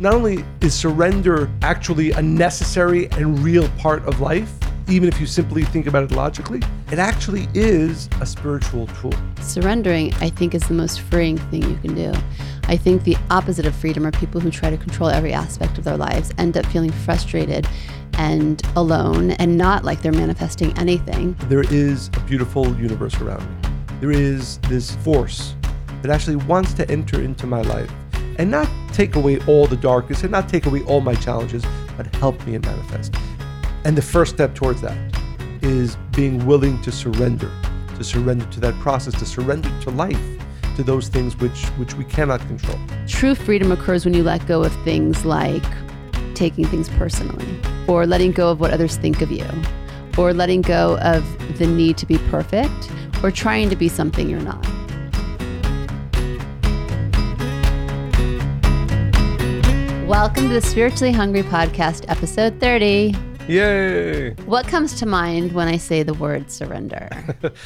not only is surrender actually a necessary and real part of life, even if you simply think about it logically, it actually is a spiritual tool. Surrendering, I think, is the most freeing thing you can do. I think the opposite of freedom are people who try to control every aspect of their lives, end up feeling frustrated and alone and not like they're manifesting anything. There is a beautiful universe around me. There is this force that actually wants to enter into my life and not take away all the darkness and not take away all my challenges, but help me and manifest. And the first step towards that is being willing to surrender, to surrender to that process, to surrender to life, to those things which which we cannot control. True freedom occurs when you let go of things like taking things personally, or letting go of what others think of you, or letting go of the need to be perfect, or trying to be something you're not. Welcome to the Spiritually Hungry Podcast, episode 30. Yay! What comes to mind when I say the word surrender?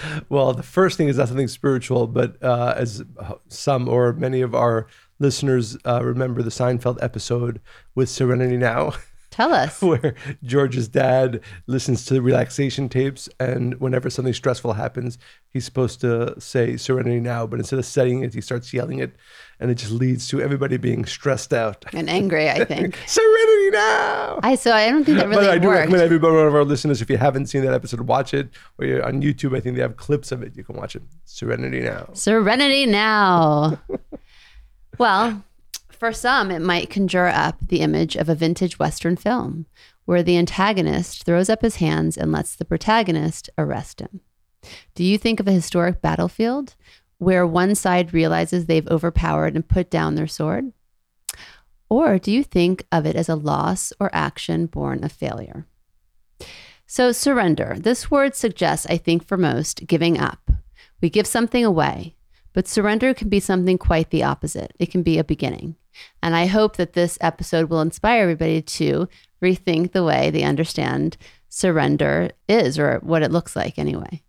well, the first thing is not something spiritual, but uh, as some or many of our listeners uh, remember the Seinfeld episode with Serenity Now. Tell us. where George's dad listens to relaxation tapes, and whenever something stressful happens, he's supposed to say "Serenity now," but instead of saying it, he starts yelling it, and it just leads to everybody being stressed out and angry. I think "Serenity now." I so I don't think that really but I do worked. recommend everybody, one of our listeners, if you haven't seen that episode, watch it. Or you're on YouTube, I think they have clips of it. You can watch it. Serenity now. Serenity now. well for some, it might conjure up the image of a vintage Western film where the antagonist throws up his hands and lets the protagonist arrest him. Do you think of a historic battlefield where one side realizes they've overpowered and put down their sword? Or do you think of it as a loss or action born of failure? So, surrender. This word suggests, I think, for most, giving up. We give something away, but surrender can be something quite the opposite. It can be a beginning. And I hope that this episode will inspire everybody to rethink the way they understand surrender is or what it looks like anyway.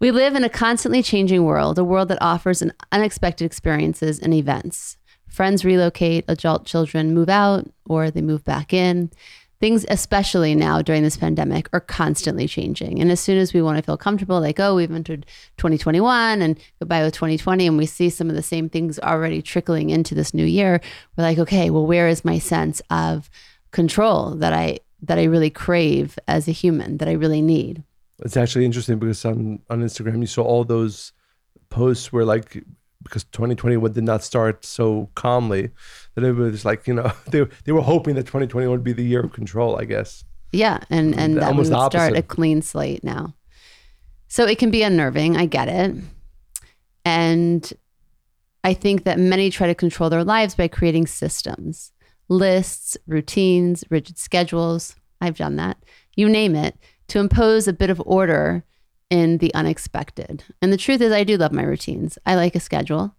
We live in a constantly changing world, a world that offers an unexpected experiences and events. Friends relocate, adult children move out or they move back in things, especially now during this pandemic, are constantly changing. And as soon as we want to feel comfortable, like, oh, we've entered 2021 and goodbye with 2020, and we see some of the same things already trickling into this new year, we're like, okay, well, where is my sense of control that I that I really crave as a human, that I really need? It's actually interesting because on on Instagram you saw all those posts where like because 2021 did not start so calmly that it was like you know they they were hoping that 2021 would be the year of control i guess. Yeah and mm, and that Almost we would start a clean slate now. So it can be unnerving i get it. And i think that many try to control their lives by creating systems lists routines rigid schedules. I've done that. You name it. To impose a bit of order in the unexpected. And the truth is, I do love my routines. I like a schedule.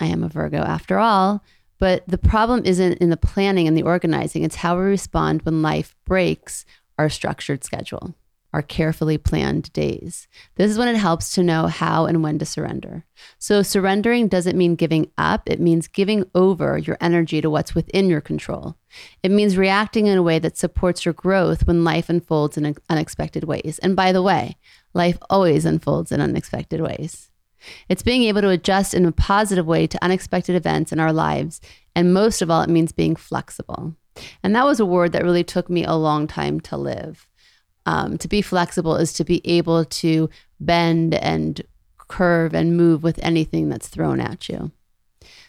I am a Virgo after all. But the problem isn't in the planning and the organizing, it's how we respond when life breaks our structured schedule, our carefully planned days. This is when it helps to know how and when to surrender. So, surrendering doesn't mean giving up, it means giving over your energy to what's within your control. It means reacting in a way that supports your growth when life unfolds in unexpected ways. And by the way, life always unfolds in unexpected ways. It's being able to adjust in a positive way to unexpected events in our lives. And most of all, it means being flexible. And that was a word that really took me a long time to live. Um, to be flexible is to be able to bend and curve and move with anything that's thrown at you.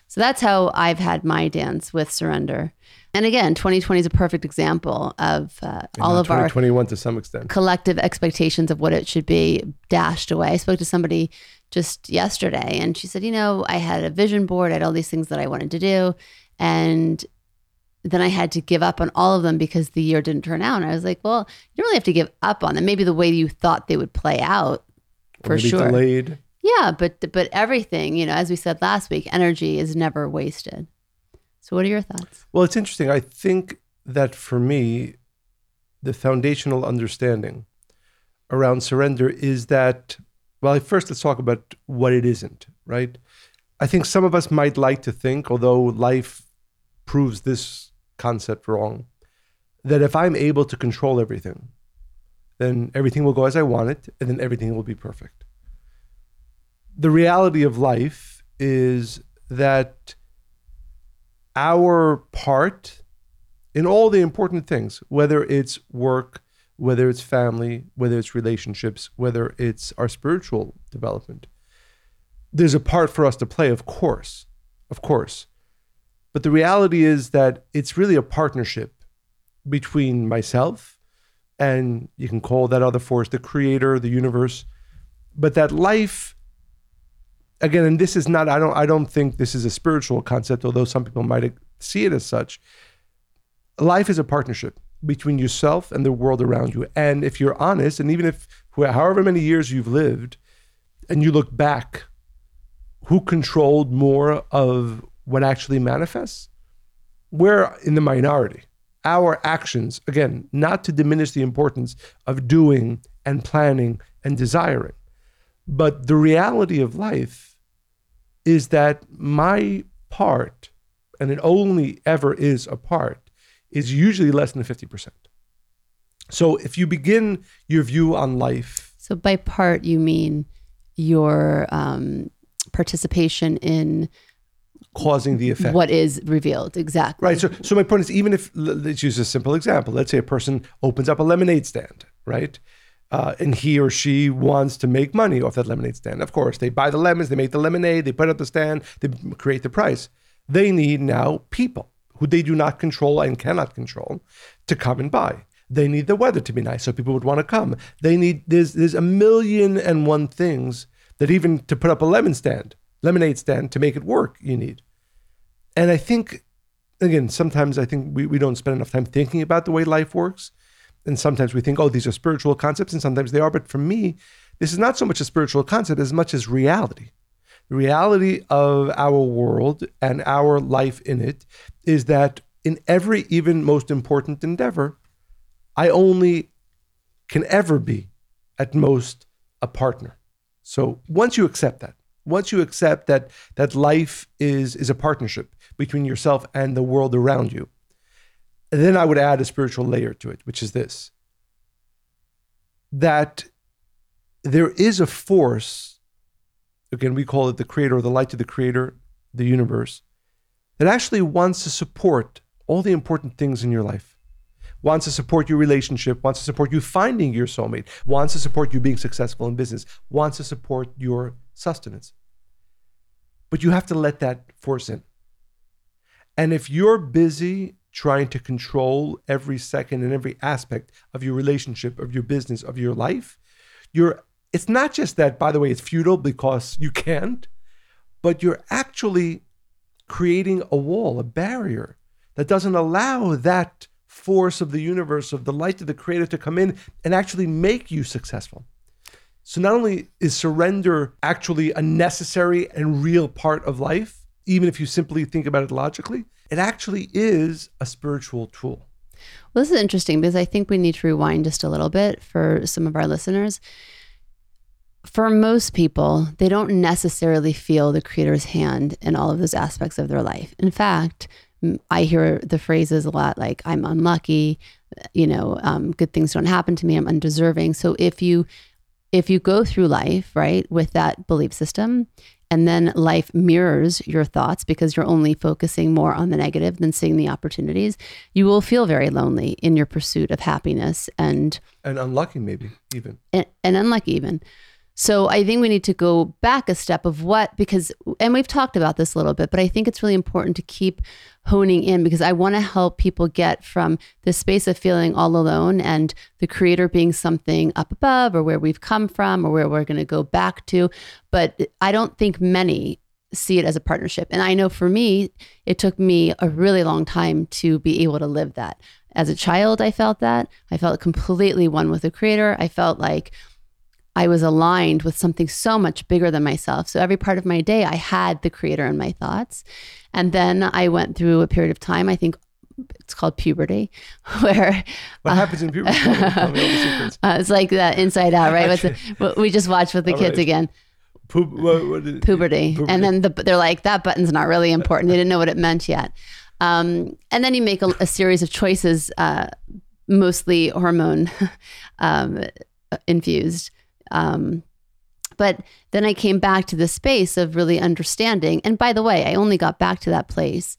So that's how I've had my dance with surrender. And again, 2020 is a perfect example of uh, all of our 2021 to some extent. collective expectations of what it should be dashed away. I spoke to somebody just yesterday and she said, You know, I had a vision board, I had all these things that I wanted to do. And then I had to give up on all of them because the year didn't turn out. And I was like, Well, you don't really have to give up on them. Maybe the way you thought they would play out for maybe sure. Delayed. Yeah, but but everything, you know, as we said last week, energy is never wasted. So what are your thoughts? Well, it's interesting. I think that for me, the foundational understanding around surrender is that, well, first let's talk about what it isn't, right? I think some of us might like to think, although life proves this concept wrong. That if I'm able to control everything, then everything will go as I want it, and then everything will be perfect. The reality of life is that our part in all the important things, whether it's work, whether it's family, whether it's relationships, whether it's our spiritual development, there's a part for us to play, of course, of course. But the reality is that it's really a partnership between myself and you can call that other force the creator, the universe, but that life again and this is not I don't I don't think this is a spiritual concept although some people might see it as such. Life is a partnership between yourself and the world around you. And if you're honest and even if however many years you've lived and you look back who controlled more of what actually manifests, we're in the minority. Our actions, again, not to diminish the importance of doing and planning and desiring, but the reality of life is that my part, and it only ever is a part, is usually less than 50%. So if you begin your view on life. So by part, you mean your um, participation in causing the effect. What is revealed exactly? Right. So, so my point is, even if let's use a simple example. Let's say a person opens up a lemonade stand, right? Uh, and he or she wants to make money off that lemonade stand. Of course, they buy the lemons, they make the lemonade, they put up the stand, they create the price. They need now people who they do not control and cannot control to come and buy. They need the weather to be nice so people would want to come. They need there's there's a million and one things that even to put up a lemon stand, lemonade stand to make it work, you need. And I think, again, sometimes I think we, we don't spend enough time thinking about the way life works. And sometimes we think, oh, these are spiritual concepts, and sometimes they are. But for me, this is not so much a spiritual concept as much as reality. The reality of our world and our life in it is that in every even most important endeavor, I only can ever be at most a partner. So once you accept that, once you accept that that life is is a partnership between yourself and the world around you, then I would add a spiritual layer to it, which is this: that there is a force. Again, we call it the creator or the light of the creator, the universe, that actually wants to support all the important things in your life wants to support your relationship, wants to support you finding your soulmate, wants to support you being successful in business, wants to support your sustenance. But you have to let that force in. And if you're busy trying to control every second and every aspect of your relationship, of your business, of your life, you're it's not just that, by the way, it's futile because you can't, but you're actually creating a wall, a barrier that doesn't allow that force of the universe, of the light of the creator to come in and actually make you successful. So not only is surrender actually a necessary and real part of life, even if you simply think about it logically, it actually is a spiritual tool. Well, this is interesting because I think we need to rewind just a little bit for some of our listeners. For most people, they don't necessarily feel the creator's hand in all of those aspects of their life. In fact, I hear the phrases a lot like I'm unlucky, you know, um, good things don't happen to me, I'm undeserving. So if you if you go through life, right, with that belief system, and then life mirrors your thoughts because you're only focusing more on the negative than seeing the opportunities, you will feel very lonely in your pursuit of happiness and and unlucky maybe even. And, and unlucky even. So I think we need to go back a step of what, because, and we've talked about this a little bit, but I think it's really important to keep honing in because I want to help people get from the space of feeling all alone and the creator being something up above or where we've come from or where we're going to go back to. But I don't think many see it as a partnership. And I know for me, it took me a really long time to be able to live that. As a child, I felt that. I felt completely one with the creator. I felt like, I was aligned with something so much bigger than myself. So every part of my day, I had the creator in my thoughts. And then I went through a period of time, I think it's called puberty, where what uh, happens in puberty? uh, it's like that inside out, right? the, we just watched with the All kids right. again. what, what puberty. puberty. and then the, they're like, that button's not really important. They didn't know what it meant yet. Um, and then you make a, a series of choices, uh, mostly hormone um, infused. Um, but then I came back to the space of really understanding. And by the way, I only got back to that place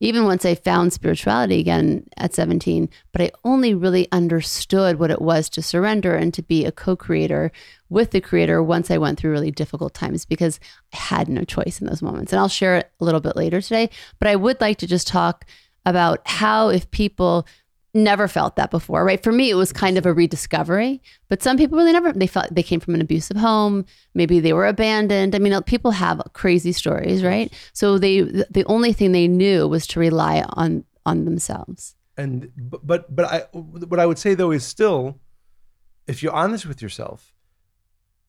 even once I found spirituality again at 17, but I only really understood what it was to surrender and to be a co creator with the creator once I went through really difficult times because I had no choice in those moments. And I'll share it a little bit later today, but I would like to just talk about how, if people never felt that before, right? For me, it was kind of a rediscovery, but some people really never, they felt they came from an abusive home. Maybe they were abandoned. I mean, uh, people have crazy stories, right? So they, the only thing they knew was to rely on, on themselves. And, but, but I, what I would say though is still, if you're honest with yourself,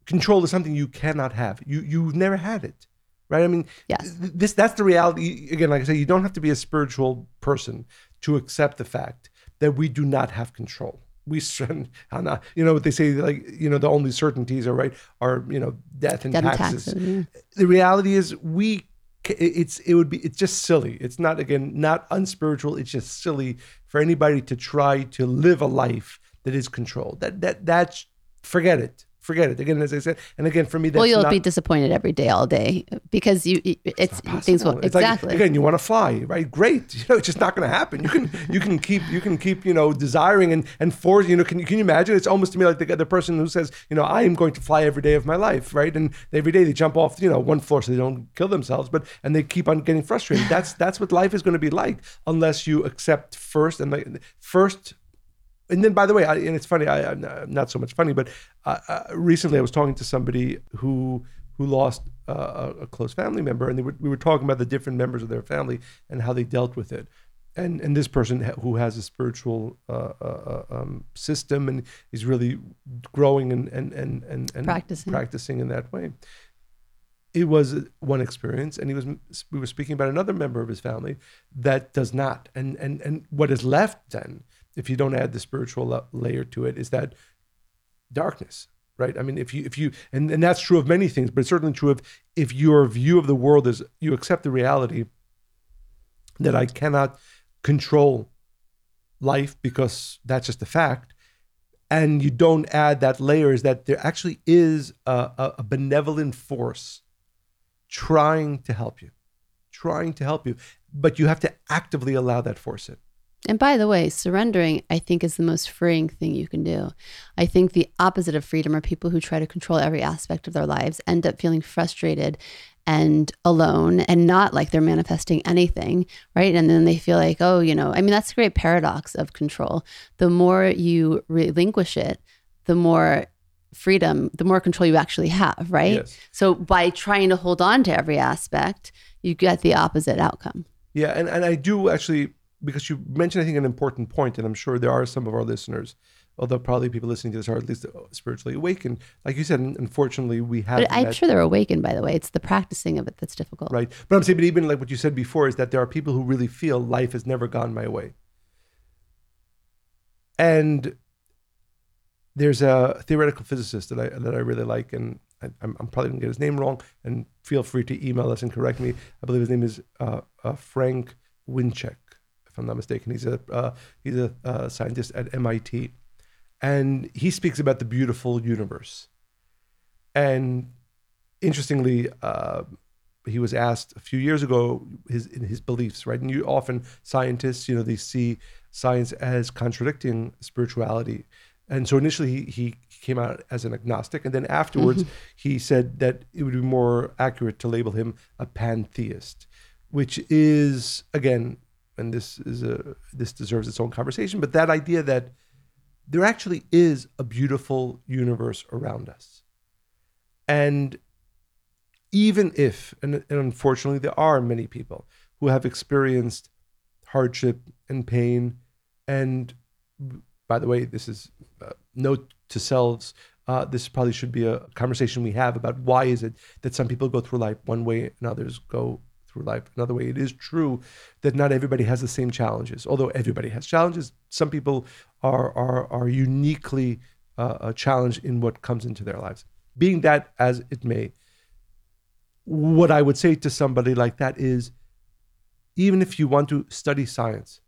control is something you cannot have. You, you've never had it right? I mean, yes. this that's the reality. Again, like I say, you don't have to be a spiritual person to accept the fact that we do not have control. We, you know what they say, like you know, the only certainties are right are you know death and death taxes. taxes yeah. The reality is we it's it would be it's just silly. It's not again not unspiritual. It's just silly for anybody to try to live a life that is controlled. That that that's forget it forget it again as i said. And again for me that's well you'll not, be disappointed every day all day because you it's, it's things will it's exactly. like, again you want to fly right? Great. You know it's just not going to happen. You can you can keep you can keep you know desiring and and force you know can, can you imagine? It's almost to me like the, the person who says you know i am going to fly every day of my life right? And every day they jump off you know one floor so they don't kill themselves but and they keep on getting frustrated. That's that's what life is going to be like unless you accept first and like first and then by the way I, and it's funny I, am not so much funny but uh, uh, recently i was talking to somebody who who lost uh, a close family member and were, we were talking about the different members of their family and how they dealt with it. And and this person who has a spiritual uh, uh, uh, um, system and is really growing and and and and, and practicing. practicing in that way. It was one experience and he was we were speaking about another member of his family that does not. And and and what is left then if you don't add the spiritual layer to it, is that darkness, right? I mean, if you if you and, and that's true of many things, but it's certainly true of if your view of the world is you accept the reality that I cannot control life because that's just a fact, and you don't add that layer is that there actually is a, a, benevolent force trying to help you, trying to help you, but you have to actively allow that force in. And by the way, surrendering, I think, is the most freeing thing you can do. I think the opposite of freedom are people who try to control every aspect of their lives, end up feeling frustrated and alone and not like they're manifesting anything, right? And then they feel like, oh, you know, I mean, that's a great paradox of control. The more you relinquish it, the more freedom, the more control you actually have, right? Yes. So by trying to hold on to every aspect, you get the opposite outcome. Yeah, and, and I do actually because you mentioned, I think, an important point, and I'm sure there are some of our listeners, although probably people listening to this are at least spiritually awakened. Like you said, unfortunately, we have. But I'm met, sure they're awakened. By the way, it's the practicing of it that's difficult. Right, but I'm saying, but even like what you said before is that there are people who really feel life has never gone my way, and there's a theoretical physicist that I that I really like, and I, am probably going to get his name wrong, and feel free to email us and correct me. I believe his name is uh, uh, Frank I'm not mistaken. He's a uh, he's a uh, scientist at MIT, and he speaks about the beautiful universe. And interestingly, uh, he was asked a few years ago his in his beliefs, right? And you often scientists, you know, they see science as contradicting spirituality. And so initially he, he came out as an agnostic, and then afterwards mm-hmm. he said that it would be more accurate to label him a pantheist, which is again and this is a this deserves its own conversation, but that idea that there actually is a beautiful universe around us. And even if, and, and unfortunately, there are many people who have experienced hardship and pain. And by the way, this is a note to selves. Uh, this probably should be a conversation we have about why is it that some people go through life one way and others go through life another way. It is true that not everybody has the same challenges, although everybody has challenges. Some people are are are uniquely uh, challenged in what comes into their lives. Being that as it may, what I would say to somebody like that is, even if you want to study science,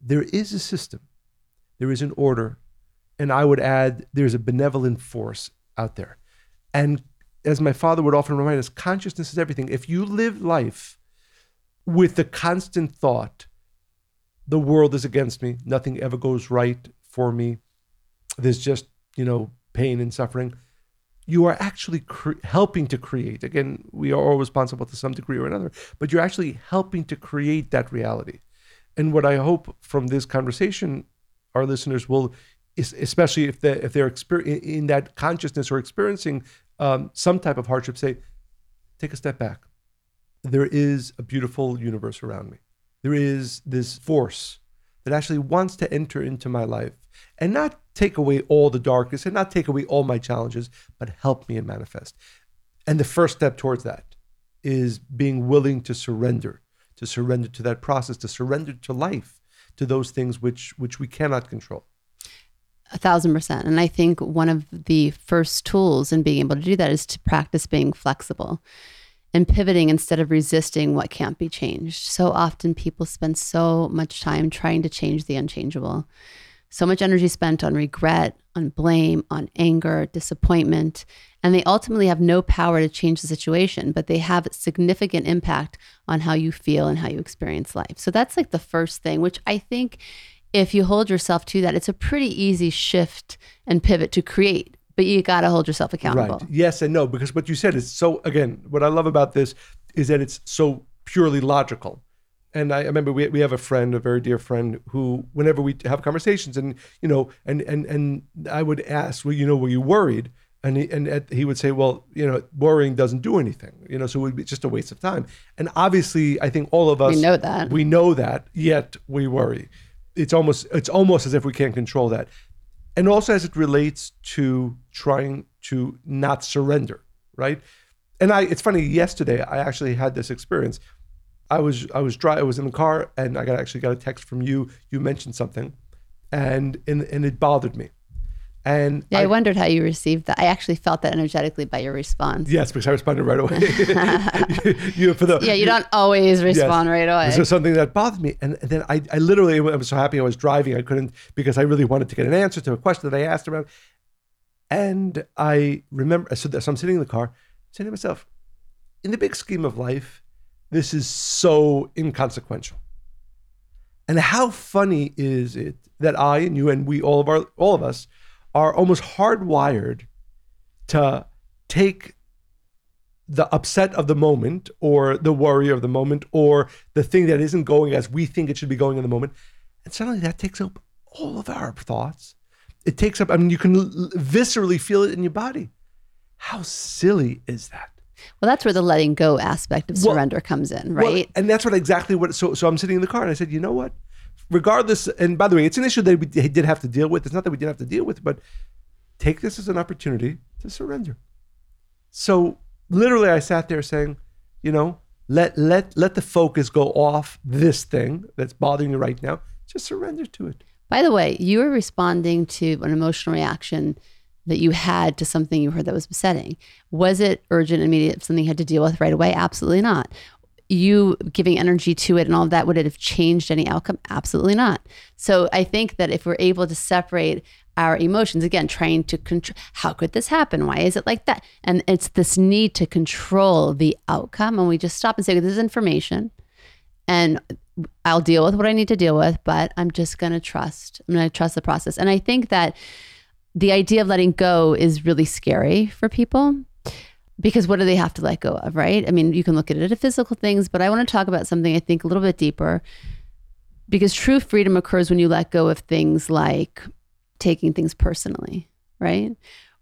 there is a system, there is an order, and I would add there's a benevolent force out there. And as my father would often remind us, consciousness is everything. If you live life with the constant thought, the world is against me, nothing ever goes right for me, there's just, you know, pain and suffering, you are actually cre- helping to create. Again, we are all responsible to some degree or another, but you're actually helping to create that reality. And what I hope from this conversation, our listeners will, especially if they if they're in that consciousness or experiencing um, some type of hardship, say, take a step back. There is a beautiful universe around me. There is this force that actually wants to enter into my life and not take away all the darkness and not take away all my challenges, but help me and manifest. And the first step towards that is being willing to surrender, to surrender to that process, to surrender to life, to those things which which we cannot control. A thousand percent. And I think one of the first tools in being able to do that is to practice being flexible and pivoting instead of resisting what can't be changed. So often people spend so much time trying to change the unchangeable so much energy spent on regret, on blame, on anger, disappointment, and they ultimately have no power to change the situation, but they have significant impact on how you feel and how you experience life. So that's like the first thing, which I think if you hold yourself to that, it's a pretty easy shift and pivot to create. But you got to hold yourself accountable. Right. Yes and no, because what you said is so, again, what I love about this is that it's so purely logical and I, remember we, we have a friend, a very dear friend, who whenever we have conversations, and you know, and and and I would ask, well, you know, were you worried? And he, and he would say, well, you know, worrying doesn't do anything, you know, so it would be just a waste of time. And obviously, I think all of us we know that we know that, yet we worry. It's almost it's almost as if we can't control that, and also as it relates to trying to not surrender, right? And I, it's funny. Yesterday, I actually had this experience I was I was dry. I was in the car, and I got actually got a text from you. You mentioned something, and and, and it bothered me. And yeah, I, I, wondered how you received that. I actually felt that energetically by your response. Yes, because I responded right away. you, for the, yeah, you don't always respond yes. right away. So something that bothered me, and, and then I, I literally I was so happy I was driving. I couldn't because I really wanted to get an answer to a question that I asked around. And I remember, so, so I'm sitting in the car, saying to myself, in the big scheme of life, this is so inconsequential. And how funny is it that I and you and we all of our all of us are almost hardwired to take the upset of the moment or the worry of the moment or the thing that isn't going as we think it should be going in the moment and suddenly that takes up all of our thoughts it takes up i mean you can viscerally feel it in your body how silly is that well, that's where the letting go aspect of surrender well, comes in, right? Well, and that's what exactly what. So, so I'm sitting in the car and I said, you know what? Regardless, and by the way, it's an issue that we did have to deal with. It's not that we didn't have to deal with, but take this as an opportunity to surrender. So literally, I sat there saying, you know, let let let the focus go off this thing that's bothering you right now. Just surrender to it. By the way, you were responding to an emotional reaction that you had to something you heard that was besetting. Was it urgent, immediate, something you had to deal with right away? Absolutely not. You giving energy to it and all of that, would it have changed any outcome? Absolutely not. So I think that if we're able to separate our emotions, again, trying to control how could this happen? Why is it like that? And it's this need to control the outcome. And we just stop and say, this is information and I'll deal with what I need to deal with, but I'm just going to trust. I'm going to trust the process. And I think that the idea of letting go is really scary for people because what do they have to let go of, right? I mean, you can look at it as physical things, but I want to talk about something I think a little bit deeper because true freedom occurs when you let go of things like taking things personally, right?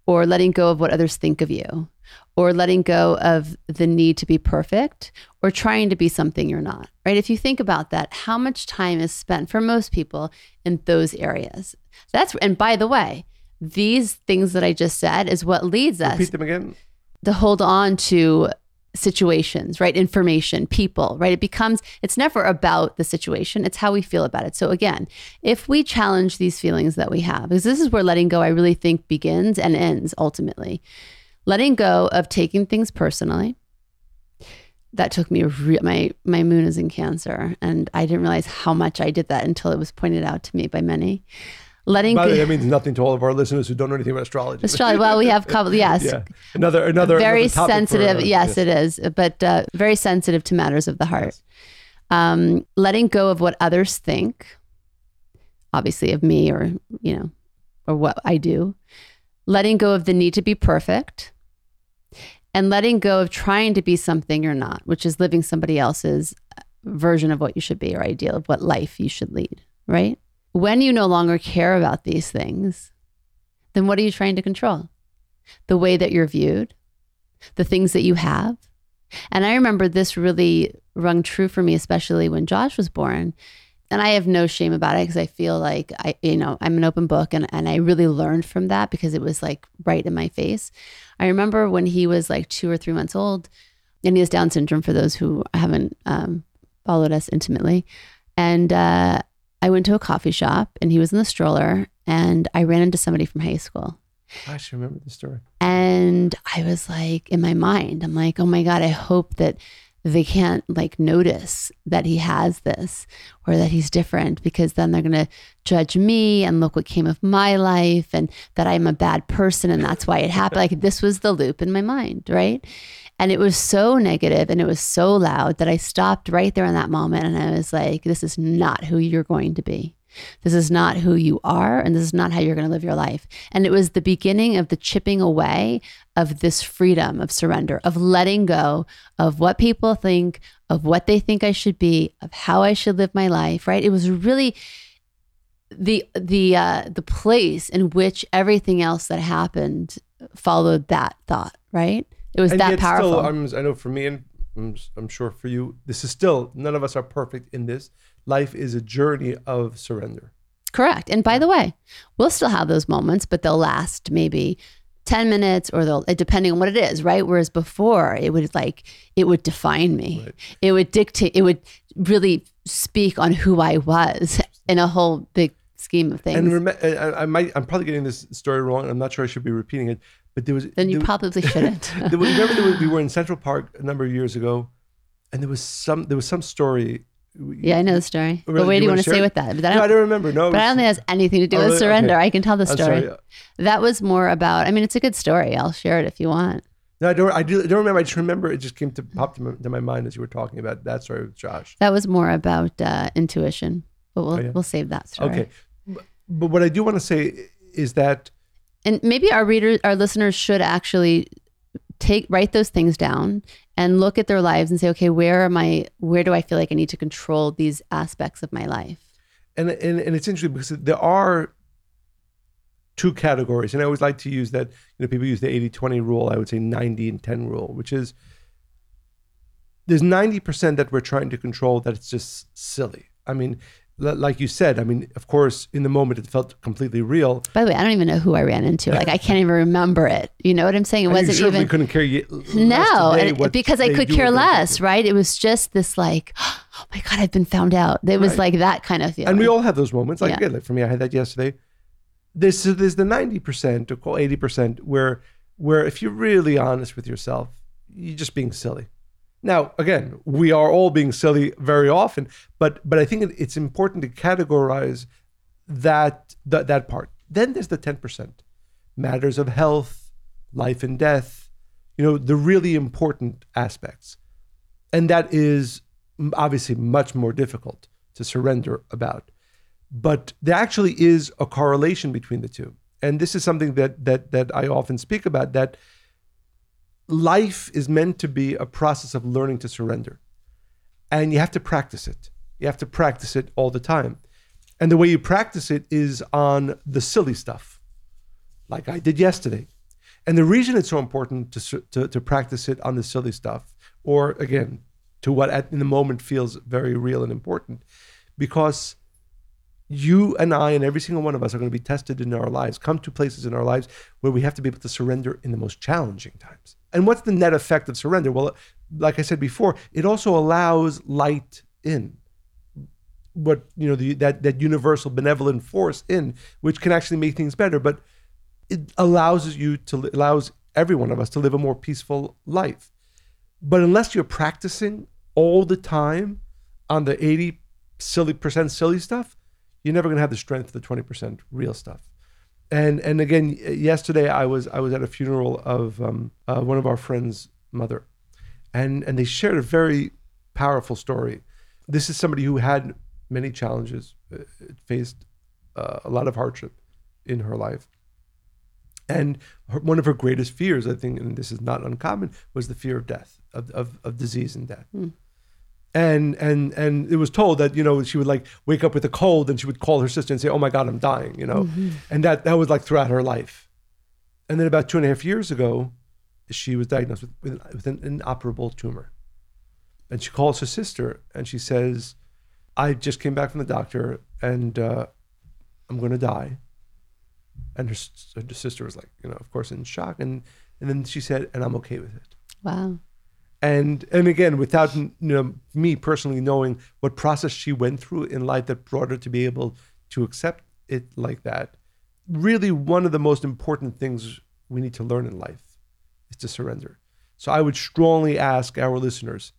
Or letting go of what others think of you, or letting go of the need to be perfect, or trying to be something you're not, right? If you think about that, how much time is spent for most people in those areas? That's, and by the way, these things that I just said is what leads us Repeat them again. To hold on to situations, right? Information, people, right? It becomes, it's never about the situation, it's how we feel about it. So, again, if we challenge these feelings that we have, because this is where letting go, I really think, begins and ends ultimately. Letting go of taking things personally, that took me re- my my moon is in Cancer, and I didn't realize how much I did that until it was pointed out to me by many. Letting By the way, go, that means nothing to all of our listeners who don't know anything about astrology. astrology. Well, we have couple. Yes, yeah, another another very another topic for, sensitive. uh, yes, it is, but uh, very sensitive to matters of the heart. Um, letting go of what others think, obviously of me or you know, or what I do. Letting go of the need to be perfect, and letting go of trying to be something you're not, which is living somebody else's version of what you should be or ideal of what life you should lead. Right? When you no longer care about these things, then what are you trying to control? The way that you're viewed, the things that you have. And I remember this really rung true for me, especially when Josh was born. And I have no shame about it because I feel like I, you know, I'm an open book and, and I really learned from that because it was like right in my face. I remember when he was like two or three months old and he has Down syndrome for those who haven't um, followed us intimately. And uh, I went to a coffee shop and he was in the stroller and I ran into somebody from high school. I actually remember the story. And I was like, in my mind, I'm like, oh my God, I hope that they can't like notice that he has this or that he's different because then they're going to judge me and look what came of my life and that I'm a bad person and that's why it happened. like this was the loop in my mind, right? And it was so negative and it was so loud that I stopped right there in that moment and I was like, this is not who you're going to be. This is not who you are, and this is not how you're going to live your life. And it was the beginning of the chipping away of this freedom of surrender, of letting go of what people think, of what they think I should be, of how I should live my life. Right? It was really the the uh, the place in which everything else that happened followed that thought. Right? It was and that powerful. Still, I know for me, and I'm, I'm sure for you, this is still none of us are perfect in this. Life is a journey of surrender. Correct. And by the way, we'll still have those moments, but they'll last maybe 10 minutes or they'll depending on what it is, right? Whereas before it would like it would define me. Right. It would dictate it would really speak on who I was in a whole big scheme of things. And rem- I, I might, I'm probably getting this story wrong. I'm not sure I should be repeating it, but there was. then you there, probably shouldn't. there was, remember, there was, we were in Central Park a number of years ago, and there was some, there was some story. Yeah, I know the story. Really? But where Do you wanna share say it? with that? But I No, I don't, remember. No, but I don't think it has anything to do Oh, with surrender. Okay. I can tell the story. That was more about I mean it's a good story. I'll share it if you want. No, I don't. I do, I don't remember. I just remember it just came to pop to my, to my mind as you were talking about that story with Josh. That was more about uh, intuition. But we'll Oh, yeah. we'll save that story. Okay, but, but what I do want to say is that and maybe our readers our listeners should actually take write those things down and look at their lives and say okay where am i where do i feel like i need to control these aspects of my life? And, and and it's interesting because there are two categories. And i always like to use that you know people use the 80-20 rule i would say 90 and 10 rule which is there's 90% that we're trying to control that it's just silly. I mean like you said i mean of course in the moment it felt completely real. By the way i don't even know who i ran into. Like i can't even remember it. You know what i'm saying? It And you wasn't certainly even couldn't care no today and- what because i could care less right? It was just this like oh my god i've been found out. It was Right. like that kind of feeling and we all have those moments. Like Yeah. again like for me i had that yesterday. There's there's the 90% or call 80% where where if you're really honest with yourself you're just being silly now again we are all being silly very often but but i think it, it's important to categorize that that, that part. Then there's the 10% matters of health life and death you know the really important aspects. And that is obviously much more difficult to surrender about. But there actually is a correlation between the two. And this is something that that that i often speak about that life is meant to be a process of learning to surrender. And you have to practice it. You have to practice it all the time. And the way you practice it is on the silly stuff like i did yesterday. And the reason it's so important to, to, to practice it on the silly stuff, or again, to what at, in the moment feels very real and important, because you and I and every single one of us are going to be tested in our lives, come to places in our lives where we have to be able to surrender in the most challenging times. And what's the net effect of surrender? Well, like I said before, it also allows light in what you know the, that that universal benevolent force in which can actually make things better but it allows you to allows every one of us to live a more peaceful life But unless you're practicing all the time on the 80 silly percent silly stuff, you're never going to have the strength of the 20% real stuff. And and again, yesterday I was I was at a funeral of um, uh, one of our friends' mother, and and they shared a very powerful story. This is somebody who had many challenges, uh, faced uh, a lot of hardship in her life, and her, one of her greatest fears, I think, and this is not uncommon, was the fear of death, of of, of disease and death. Mm and and and it was told that you know she would like wake up with a cold and she would call her sister and say oh my god i'm dying you know? Mm-hmm. and that that was like throughout her life. And then about two and a half years ago she was diagnosed with, with, with an inoperable tumor. And she calls her sister and she says i just came back from the doctor and uh, i'm going to die. And her, her sister was like you know of course in shock and and then she said and i'm okay with it. Wow and and again without you know me personally knowing what process she went through in life that brought her to be able to accept it like that really one of the most important things we need to learn in life is to surrender. So i would strongly ask our listeners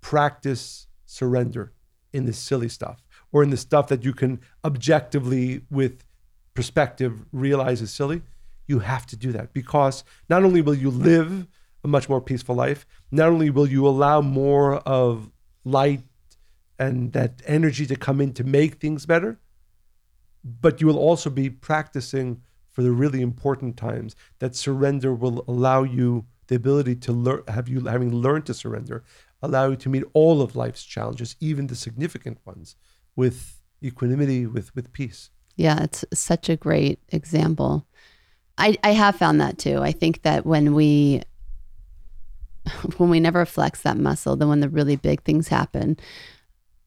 practice surrender in the silly stuff or in the stuff that you can objectively with perspective realize is silly. You have to do that because not only will you live a much more peaceful life. Not only will you allow more of light and that energy to come in to make things better, but you will also be practicing for the really important times that surrender will allow you the ability to learn have you having learned to surrender allow you to meet all of life's challenges even the significant ones with equanimity with with peace. Yeah it's such a great example. I i have found that too. I think that when we when we never flex that muscle, then when the really big things happen,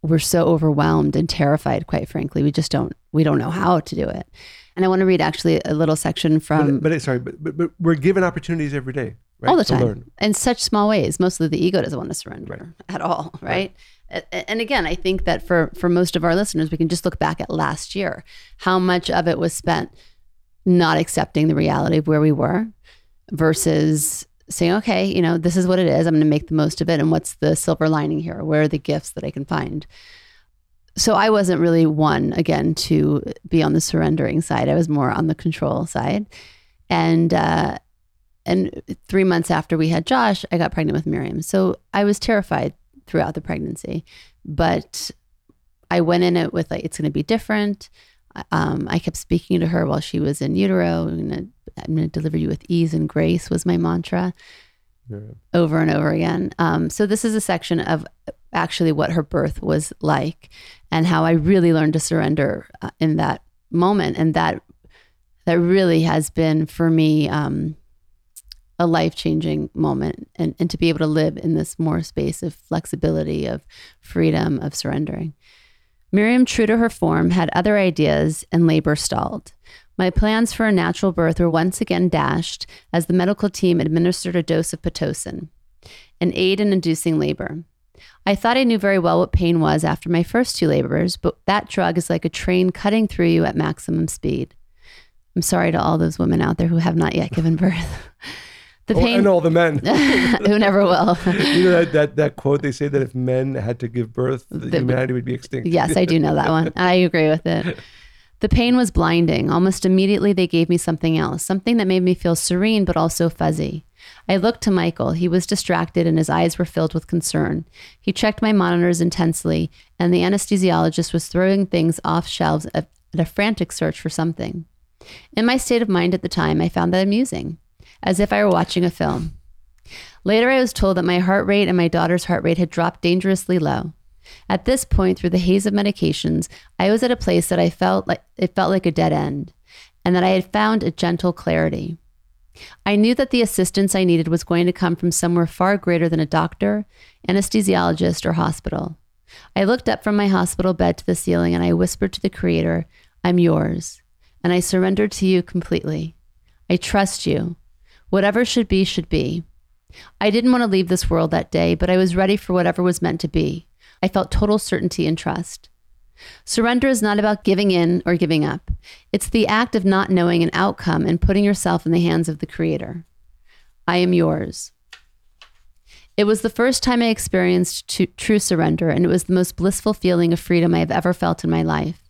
we're so overwhelmed and terrified, quite frankly. We just don't we don't know how to do it. And I want to read actually a little section from But, but sorry, but, but, but we're given opportunities every day. Right, all the time in such small ways mostly the ego doesn't want to surrender right. at all right? right and again i think that for for most of our listeners we can just look back at last year how much of it was spent not accepting the reality of where we were versus saying, okay, you know, this is what it is. I'm going to make the most of it. And what's the silver lining here? Where are the gifts that I can find? So I wasn't really one, again, to be on the surrendering side. I was more on the control side. And, uh, and three months after we had Josh, I got pregnant with Miriam. So I was terrified throughout the pregnancy, but I went in it with like, it's going to be different. Um, I kept speaking to her while she was in utero. I'm going to deliver you with ease and grace was my mantra yeah. over and over again. Um, so this is a section of actually what her birth was like and how I really learned to surrender uh, in that moment. And that that really has been for me um, a life changing moment and, and to be able to live in this more space of flexibility, of freedom, of surrendering. Miriam, true to her form, had other ideas and labor stalled. My plans for a natural birth were once again dashed as the medical team administered a dose of Pitocin, an aid in inducing labor. I thought I knew very well what pain was after my first two labors, but that drug is like a train cutting through you at maximum speed. I'm sorry to all those women out there who have not yet given birth. The oh, pain, oh, and all the men who never will. you know that, that that quote they say that if men had to give birth, the, humanity would be extinct. Yes, I do know that one. I agree with it. The pain was blinding. Almost immediately, they gave me something else, something that made me feel serene but also fuzzy. I looked to Michael. He was distracted and his eyes were filled with concern. He checked my monitors intensely, and the anesthesiologist was throwing things off shelves at a frantic search for something. In my state of mind at the time, I found that amusing as if I were watching a film. Later, I was told that my heart rate and my daughter's heart rate had dropped dangerously low. At this point, through the haze of medications, I was at a place that I felt like it felt like a dead end, and that I had found a gentle clarity. I knew that the assistance I needed was going to come from somewhere far greater than a doctor, anesthesiologist, or hospital. I looked up from my hospital bed to the ceiling and I whispered to the Creator, I'm yours, and I surrendered to you completely. I trust you. Whatever should be, should be. I didn't want to leave this world that day, but I was ready for whatever was meant to be. I felt total certainty and trust. Surrender is not about giving in or giving up. It's the act of not knowing an outcome and putting yourself in the hands of the Creator. I am yours. It was the first time I experienced t- true surrender, and it was the most blissful feeling of freedom I have ever felt in my life.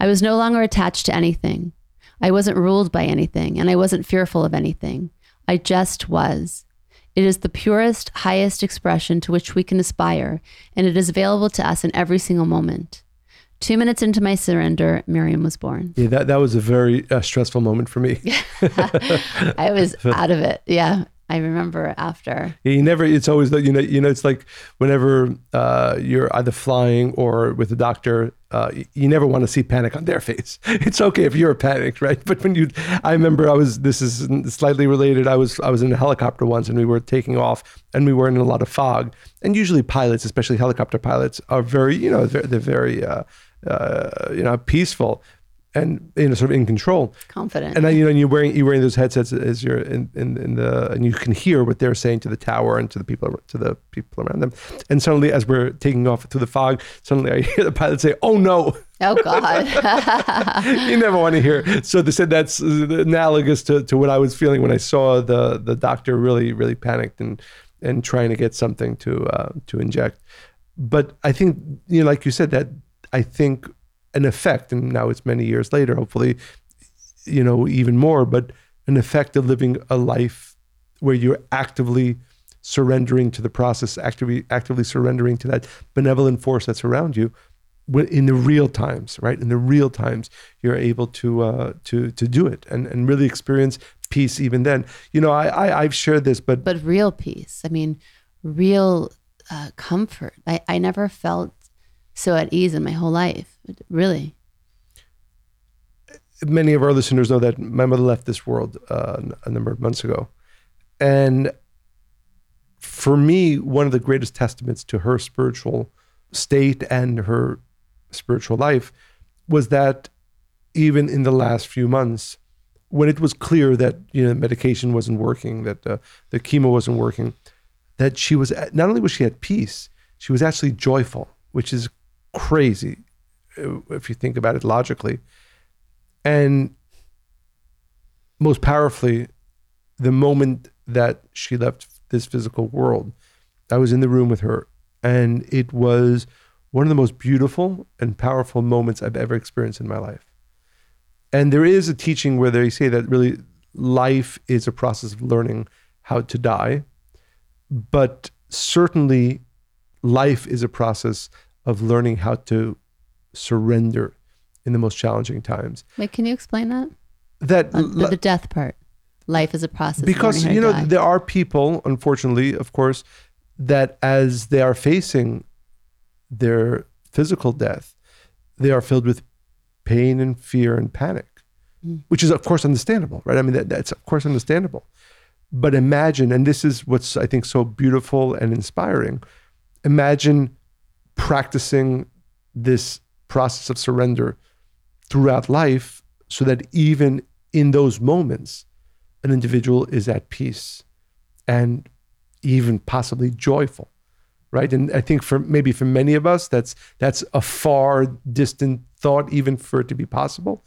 I was no longer attached to anything. I wasn't ruled by anything, and I wasn't fearful of anything. I just was. It is the purest, highest expression to which we can aspire, and it is available to us in every single moment. Two minutes into my surrender, Miriam was born. Yeah, that, that was a very uh, stressful moment for me. I was out of it. Yeah. I remember after. You never. It's always you know. You know, it's like whenever uh, you're either flying or with a doctor, uh, you never want to see panic on their face. It's okay if you're panicked, right? But when you, I remember I was. This is slightly related. I was I was in a helicopter once, and we were taking off, and we were in a lot of fog. And usually, pilots, especially helicopter pilots, are very, you know, they're, they're very. Uh, uh, you know, peaceful and you know, sort of in control, confident. And then, you know, and you're wearing you're wearing those headsets as you're in, in, in the and you can hear what they're saying to the tower and to the people to the people around them. And suddenly, as we're taking off through the fog, suddenly I hear the pilot say, "Oh no." Oh God! you never want to hear. So they said that's analogous to, to what I was feeling when I saw the the doctor really really panicked and and trying to get something to uh, to inject. But I think you know, like you said, that I think an effect, and now it's many years later, hopefully, you know, even more, but an effect of living a life where you're actively surrendering to the process, actively actively surrendering to that benevolent force that's around you. In the real times, right? In the real times, you're able to uh, to to do it and, and really experience peace. Even then, you know, I, I I've shared this, but but real peace. I mean, real uh, comfort. I I never felt so at ease in my whole life. Really. Many of our listeners know that my mother left this world uh, a number of months ago. And for me, one of the greatest testaments to her spiritual state and her spiritual life was that even in the last few months, when it was clear that you know medication wasn't working, that uh, the chemo wasn't working, that she was not only was she at peace, she was actually joyful, which is crazy if you think about it logically. And most powerfully, the moment that she left this physical world, I was in the room with her, and it was one of the most beautiful and powerful moments I've ever experienced in my life. And there is a teaching where they say that really life is a process of learning how to die, but certainly life is a process of learning how to surrender in the most challenging times. Wait, can you explain that? That the, the death part. Life is a process. Because you know there are people, unfortunately, of course, that as they are facing their physical death, they are filled with pain and fear and panic, mm. which is of course understandable, right? I mean that, that's of course understandable. But imagine, and this is what's I think so beautiful and inspiring. Imagine practicing this process of surrender throughout life so that even in those moments, an individual is at peace and even possibly joyful right? And i think for maybe for many of us that's that's a far distant thought even for it to be possible.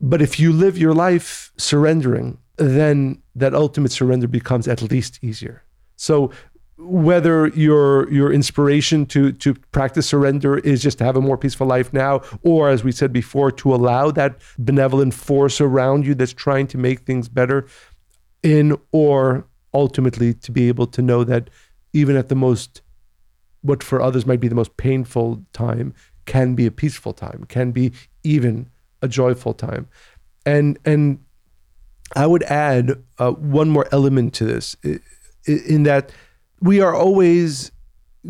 But if you live your life surrendering then that ultimate surrender becomes at least easier. So whether your your inspiration to to practice surrender is just to have a more peaceful life now or as we said before to allow that benevolent force around you that's trying to make things better in or ultimately to be able to know that even at the most what for others might be the most painful time can be a peaceful time can be even a joyful time. And and i would add uh, one more element to this in that we are always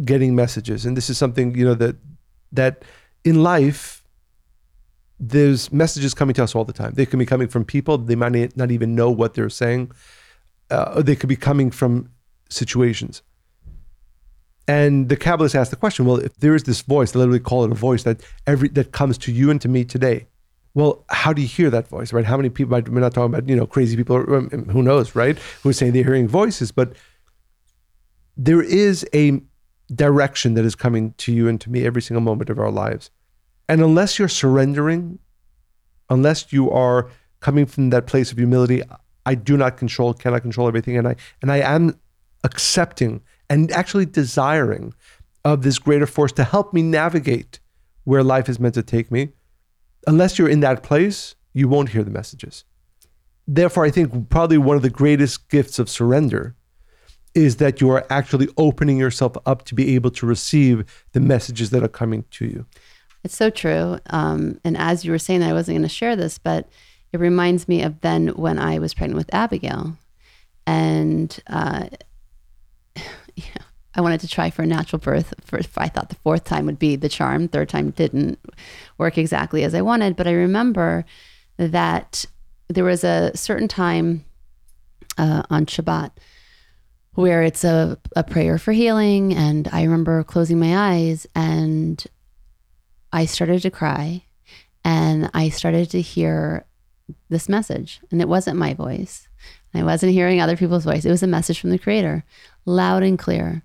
getting messages and this is something you know that that in life there's messages coming to us all the time. They can be coming from people they might not even know what they're saying uh, they could be coming from situations. And the Kabbalists ask the question well if there is this voice they literally call it a voice that every that comes to you and to me today. Well how do you hear that voice right? How many people we're not talking about you know crazy people um, who knows right? Who are saying they're hearing voices but there is a direction that is coming to you and to me every single moment of our lives. And unless you're surrendering, unless you are coming from that place of humility, I do not control, cannot control everything. And I and I am accepting and actually desiring of this greater force to help me navigate where life is meant to take me. Unless you're in that place, you won't hear the messages. Therefore, I think probably one of the greatest gifts of surrender is that you are actually opening yourself up to be able to receive the messages that are coming to you. It's so true. Um, and as you were saying I wasn't going to share this, but it reminds me of then when I was pregnant with Abigail. And uh, I wanted to try for a natural birth. For, I thought the fourth time would be the charm. Third time didn't work exactly as I wanted. But I remember that there was a certain time uh, on Shabbat where it's a, a prayer for healing. And I remember closing my eyes and I started to cry and I started to hear this message. And it wasn't my voice. I wasn't hearing other people's voice. It was a message from the creator, loud and clear.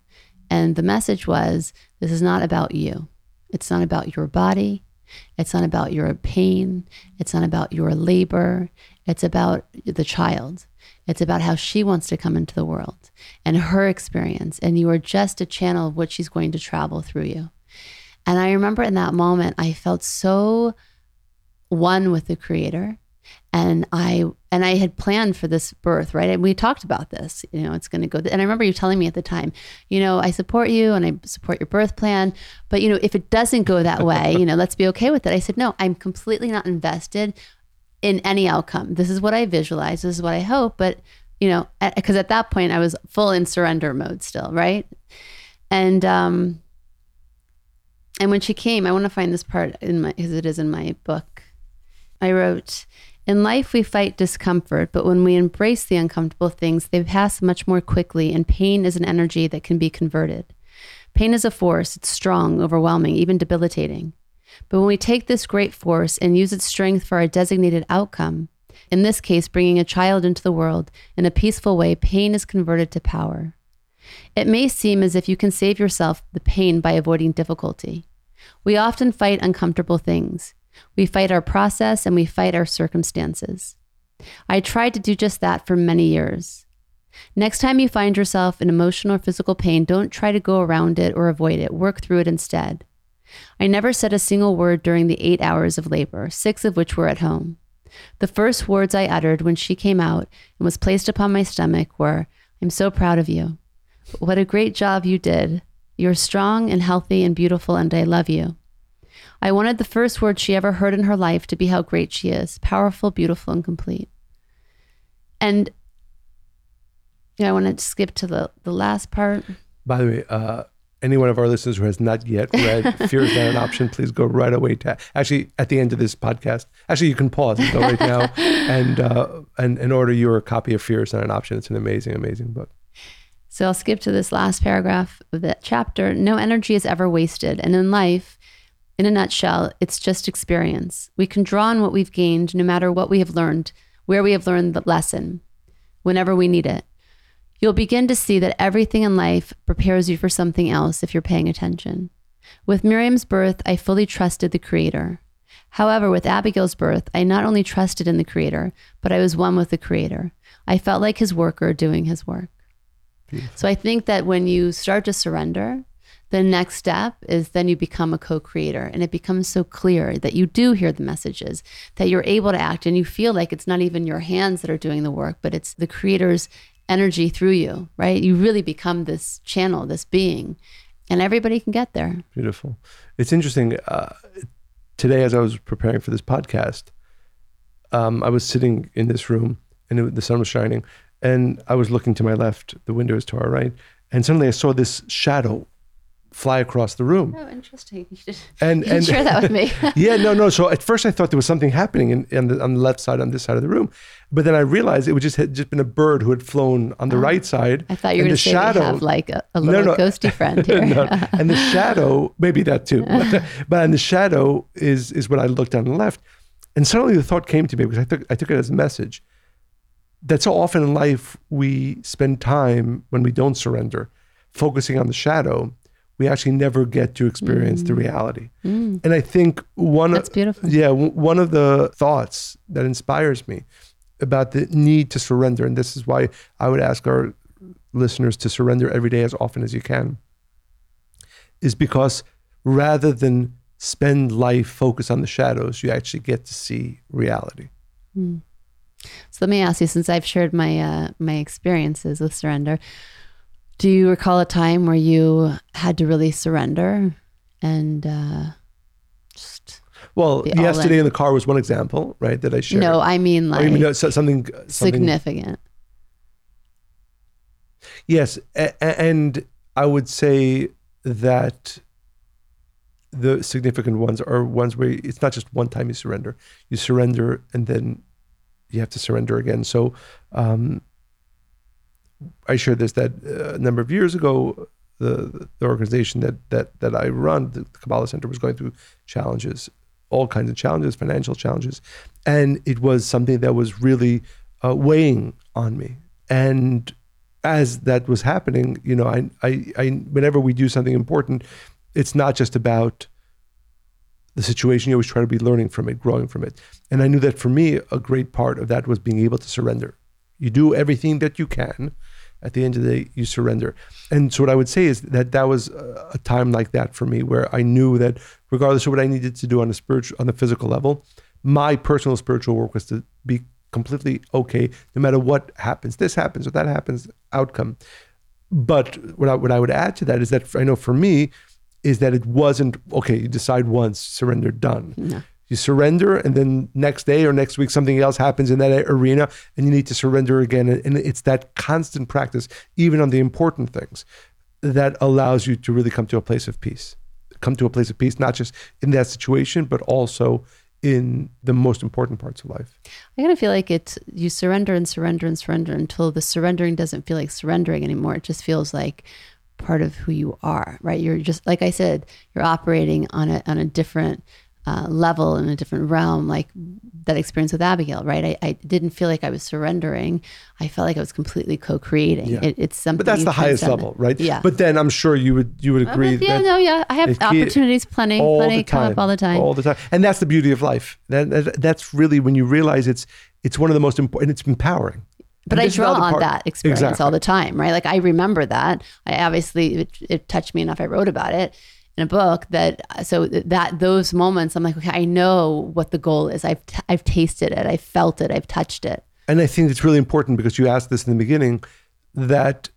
And the message was this is not about you. It's not about your body. It's not about your pain. It's not about your labor. It's about the child. It's about how she wants to come into the world and her experience. And you are just a channel of what she's going to travel through you. And I remember in that moment, I felt so one with the creator. And I and I had planned for this birth, right? And we talked about this. You know, it's going to go. And I remember you telling me at the time, you know, I support you and I support your birth plan, but you know, if it doesn't go that way, you know, let's be okay with it. I said, no, I'm completely not invested in any outcome. This is what I visualize. This is what I hope. But, you know, because at, at, that point I was full in surrender mode still, right? And, um, and when she came, I want to find this part in my, because it is in my book. I wrote, in life, we fight discomfort, but when we embrace the uncomfortable things, they pass much more quickly, and pain is an energy that can be converted. Pain is a force, it's strong, overwhelming, even debilitating. But when we take this great force and use its strength for our designated outcome, in this case, bringing a child into the world in a peaceful way, pain is converted to power. It may seem as if you can save yourself the pain by avoiding difficulty. We often fight uncomfortable things. We fight our process and we fight our circumstances. I tried to do just that for many years. Next time you find yourself in emotional or physical pain, don't try to go around it or avoid it. Work through it instead. I never said a single word during the eight hours of labor, six of which were at home. The first words I uttered when she came out and was placed upon my stomach were, I'm so proud of you. What a great job you did. You're strong and healthy and beautiful, and I love you. I wanted the first word she ever heard in her life to be how great she is powerful, beautiful, and complete. And you know, I want to skip to the, the last part. By the way, uh, any one of our listeners who has not yet read Fear is Not an Option, please go right away to actually at the end of this podcast. Actually, you can pause and go right now and uh, and and order your copy of Fear is Not an Option. It's an amazing, amazing book. So I'll skip to this last paragraph of that chapter. No energy is ever wasted, and in life, in a nutshell, it's just experience. We can draw on what we've gained, no matter what we have learned, where we have learned the lesson, whenever we need it. You'll begin to see that everything in life prepares you for something else if you're paying attention. With Miriam's birth, I fully trusted the Creator. However, with Abigail's birth, I not only trusted in the Creator, but I was one with the Creator. I felt like his worker doing his work. Beautiful. So I think that when you start to surrender, the next step is then you become a co creator and it becomes so clear that you do hear the messages, that you're able to act, and you feel like it's not even your hands that are doing the work, but it's the creator's energy through you, right? You really become this channel, this being, and everybody can get there. Beautiful. It's interesting. Uh, today, as I was preparing for this podcast, um, I was sitting in this room and it, the sun was shining, and I was looking to my left, the window is to our right, and suddenly I saw this shadow fly across the room. Oh, interesting. You should, and, and share that with me. yeah, no, no. So at first I thought there was something happening in, in the, on the left side, on this side of the room. But then I realized it was just had just been a bird who had flown on the oh, right side. I thought you were going to say shadow, have like a, a little no, no. ghosty friend here. no. And the shadow, maybe that too. But, but and the shadow is is what I looked on the left. And suddenly the thought came to me because I took I took it as a message that so often in life we spend time when we don't surrender focusing on the shadow we actually never get to experience mm. the reality. Mm. And I think one That's beautiful. Yeah, one of the thoughts that inspires me about the need to surrender and this is why I would ask our listeners to surrender every day as often as you can is because rather than spend life focused on the shadows, you actually get to see reality. Mm. So let me ask you, since I've shared my uh, my experiences with surrender, do you recall a time where you had to really surrender and uh, just? Well, yesterday in. in. the car was one example, right? That I shared. No, I mean like oh, mean, no, something, something significant. Yes, and I would say that the significant ones are ones where it's not just one time you surrender. You surrender and then you have to surrender again. So um, I shared this that uh, a number of years ago, the, the organization that that that I run, the Kabbalah Center, was going through challenges, all kinds of challenges, financial challenges, and it was something that was really uh, weighing on me. And as that was happening, you know, I, I, I, whenever we do something important, it's not just about the situation. You always try to be learning from it, growing from it. And I knew that for me, a great part of that was being able to surrender. You do everything that you can. At the end of the day, you surrender. And so what I would say is that that was a time like that for me, where I knew that regardless of what I needed to do on the spiritual, on the physical level, my personal spiritual work was to be completely okay, no matter what happens. This happens or that happens, outcome. But what I, what I would add to that is that I know for me, is that it wasn't okay. You decide once, surrender, done. No. You surrender, and then next day or next week, something else happens in that arena, and you need to surrender again. And it's that constant practice, even on the important things, that allows you to really come to a place of peace. Come to a place of peace, not just in that situation, but also in the most important parts of life. I kind of feel like it's you surrender and surrender and surrender until the surrendering doesn't feel like surrendering anymore. It just feels like part of who you are, right? You're just like I said, you're operating on a on a different uh, level in a different realm, like that experience with Abigail, right? I, I, didn't feel like I was surrendering. I felt like I was completely co-creating. Yeah. It, it's something. But that's the highest level, right? Yeah. But then I'm sure you would you would agree. yeah, no, yeah. I have opportunities plenty, plenty come up all the time, all the time, and that's the beauty of life. That, that, that's really when you realize it's it's one of the most important. It's empowering. But I draw on that experience exactly. all the time, right? Like I remember that. I obviously it, it, touched me enough. I wrote about it in a book that so that those moments I'm like, okay, I know what the goal is. I've t- I've tasted it. i've felt it. I've touched it. And I think it's really important because you asked this in the beginning that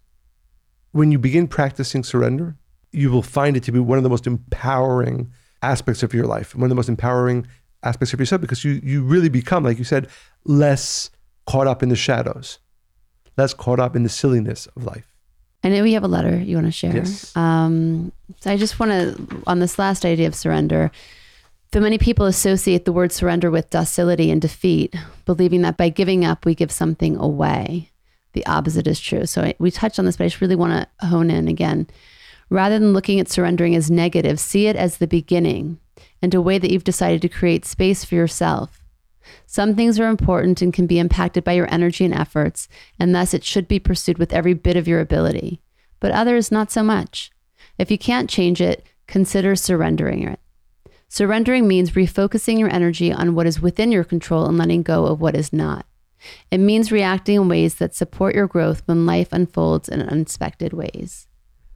when you begin practicing surrender, you will find it to be one of the most empowering aspects of your life, one of the most empowering aspects of yourself because you you really become, like you said, less caught up in the shadows, less caught up in the silliness of life. I know we have a letter you want to share. Yes. Um, so I just want to, on this last idea of surrender, though many people associate the word surrender with docility and defeat, believing that by giving up, we give something away. The opposite is true. So I, we touched on this, but I just really want to hone in again. Rather than looking at surrendering as negative, see it as the beginning and a way that you've decided to create space for yourself some things are important and can be impacted by your energy and efforts, and thus it should be pursued with every bit of your ability. But others, not so much. If you can't change it, consider surrendering it. Surrendering means refocusing your energy on what is within your control and letting go of what is not. It means reacting in ways that support your growth when life unfolds in unexpected ways.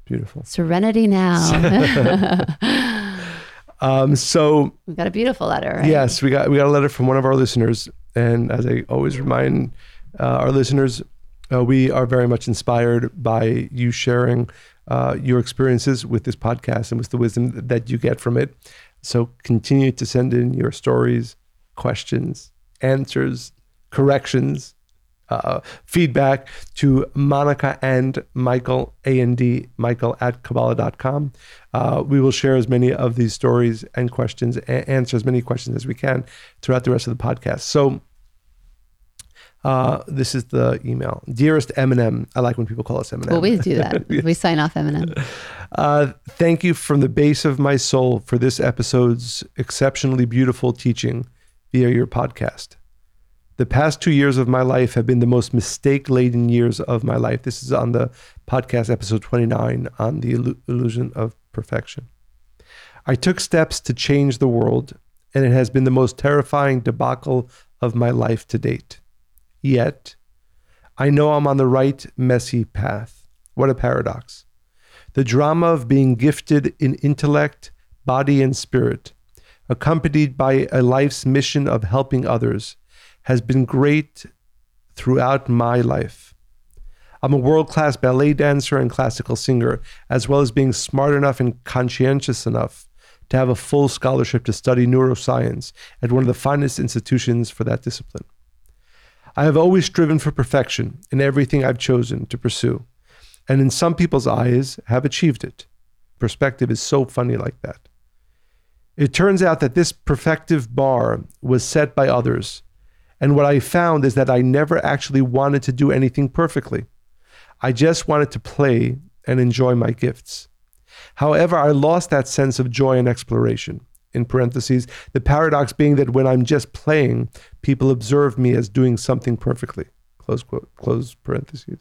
Beautiful. Serenity now. Um, so we got a beautiful letter. Right? Yes, we got we got a letter from one of our listeners, and as I always remind uh, our listeners, uh, we are very much inspired by you sharing uh, your experiences with this podcast and with the wisdom that you get from it. So continue to send in your stories, questions, answers, corrections, uh, feedback to Monica and Michael, A and D, Michael at Kabbalah.com. Uh, we will share as many of these stories and questions, and answer as many questions as we can throughout the rest of the podcast. So, uh, this is the email. Dearest Eminem. I like when people call us Eminem. Well, we do that. yes. We sign off Eminem. Uh, thank you from the base of my soul for this episode's exceptionally beautiful teaching via your podcast. The past two years of my life have been the most mistake laden years of my life. This is on the podcast episode 29 on the illusion of perfection. I took steps to change the world, and it has been the most terrifying debacle of my life to date. Yet, I know I'm on the right messy path. What a paradox. The drama of being gifted in intellect, body, and spirit, accompanied by a life's mission of helping others, has been great throughout my life. I'm a world class ballet dancer and classical singer, as well as being smart enough and conscientious enough to have a full scholarship to study neuroscience at one of the finest institutions for that discipline. I have always striven for perfection in everything I've chosen to pursue, and in some people's eyes have achieved it. Perspective is so funny like that. It turns out that this perfective bar was set by others, and what I found is that I never actually wanted to do anything perfectly. I just wanted to play and enjoy my gifts. However, I lost that sense of joy and exploration. In parentheses, the paradox being that when I'm just playing, people observe me as doing something perfectly. Close quote, close parentheses.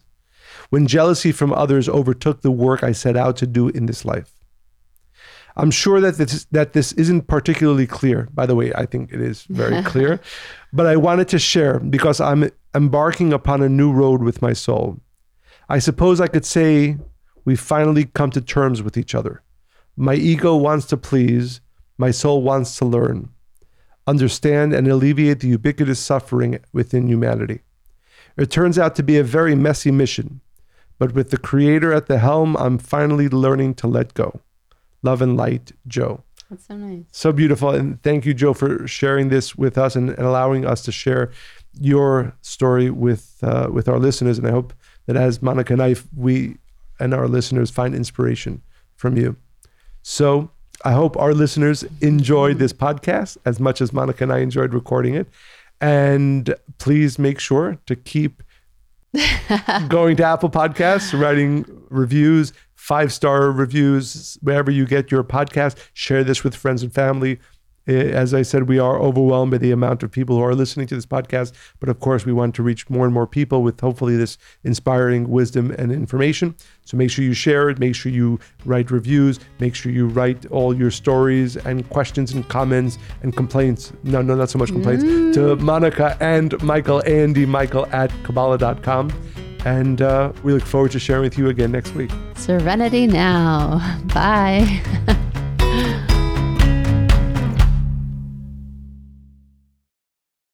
When jealousy from others overtook the work I set out to do in this life. I'm sure that this, that this isn't particularly clear. By the way, I think it is very clear. But I wanted to share because I'm embarking upon a new road with my soul. I suppose I could say we've finally come to terms with each other. My ego wants to please, my soul wants to learn, understand, and alleviate the ubiquitous suffering within humanity. It turns out to be a very messy mission, but with the Creator at the helm, I'm finally learning to let go. Love and light, Joe. That's so nice. So beautiful. And thank you, Joe, for sharing this with us and, and allowing us to share your story with uh, with our listeners. And I hope that as Monica and I, we and our listeners find inspiration from you. So I hope our listeners enjoyed this podcast as much as Monica and I enjoyed recording it. And please make sure to keep going to Apple Podcasts, writing reviews, five star reviews, wherever you get your podcast. Share this with friends and family. As I said, we are overwhelmed by the amount of people who are listening to this podcast. But of course, we want to reach more and more people with hopefully this inspiring wisdom and information. So make sure you share it. Make sure you write reviews. Make sure you write all your stories and questions and comments and complaints. No, no, not so much complaints to mm. Monica and Michael, Andy Michael at Kabbalah.com. And uh, we look forward to sharing with you again next week. Serenity now. Bye.